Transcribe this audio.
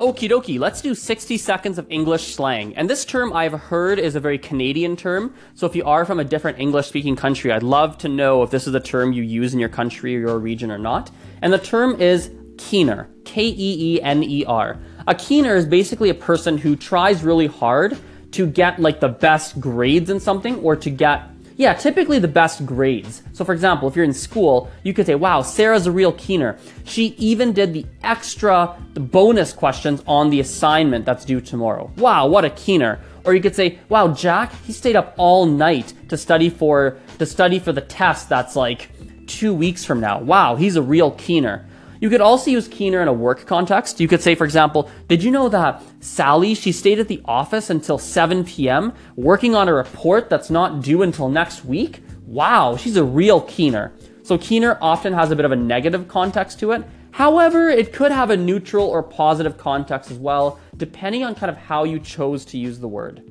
Okie dokie, let's do 60 seconds of English slang. And this term I've heard is a very Canadian term. So if you are from a different English speaking country, I'd love to know if this is a term you use in your country or your region or not. And the term is keener. K E E N E R. A keener is basically a person who tries really hard to get like the best grades in something or to get yeah, typically the best grades. So for example, if you're in school, you could say, wow, Sarah's a real keener. She even did the extra, the bonus questions on the assignment that's due tomorrow. Wow, what a keener. Or you could say, wow, Jack, he stayed up all night to study for, to study for the test that's like two weeks from now. Wow, he's a real keener. You could also use keener in a work context. You could say, for example, did you know that Sally, she stayed at the office until 7 p.m. working on a report that's not due until next week? Wow, she's a real keener. So keener often has a bit of a negative context to it. However, it could have a neutral or positive context as well, depending on kind of how you chose to use the word.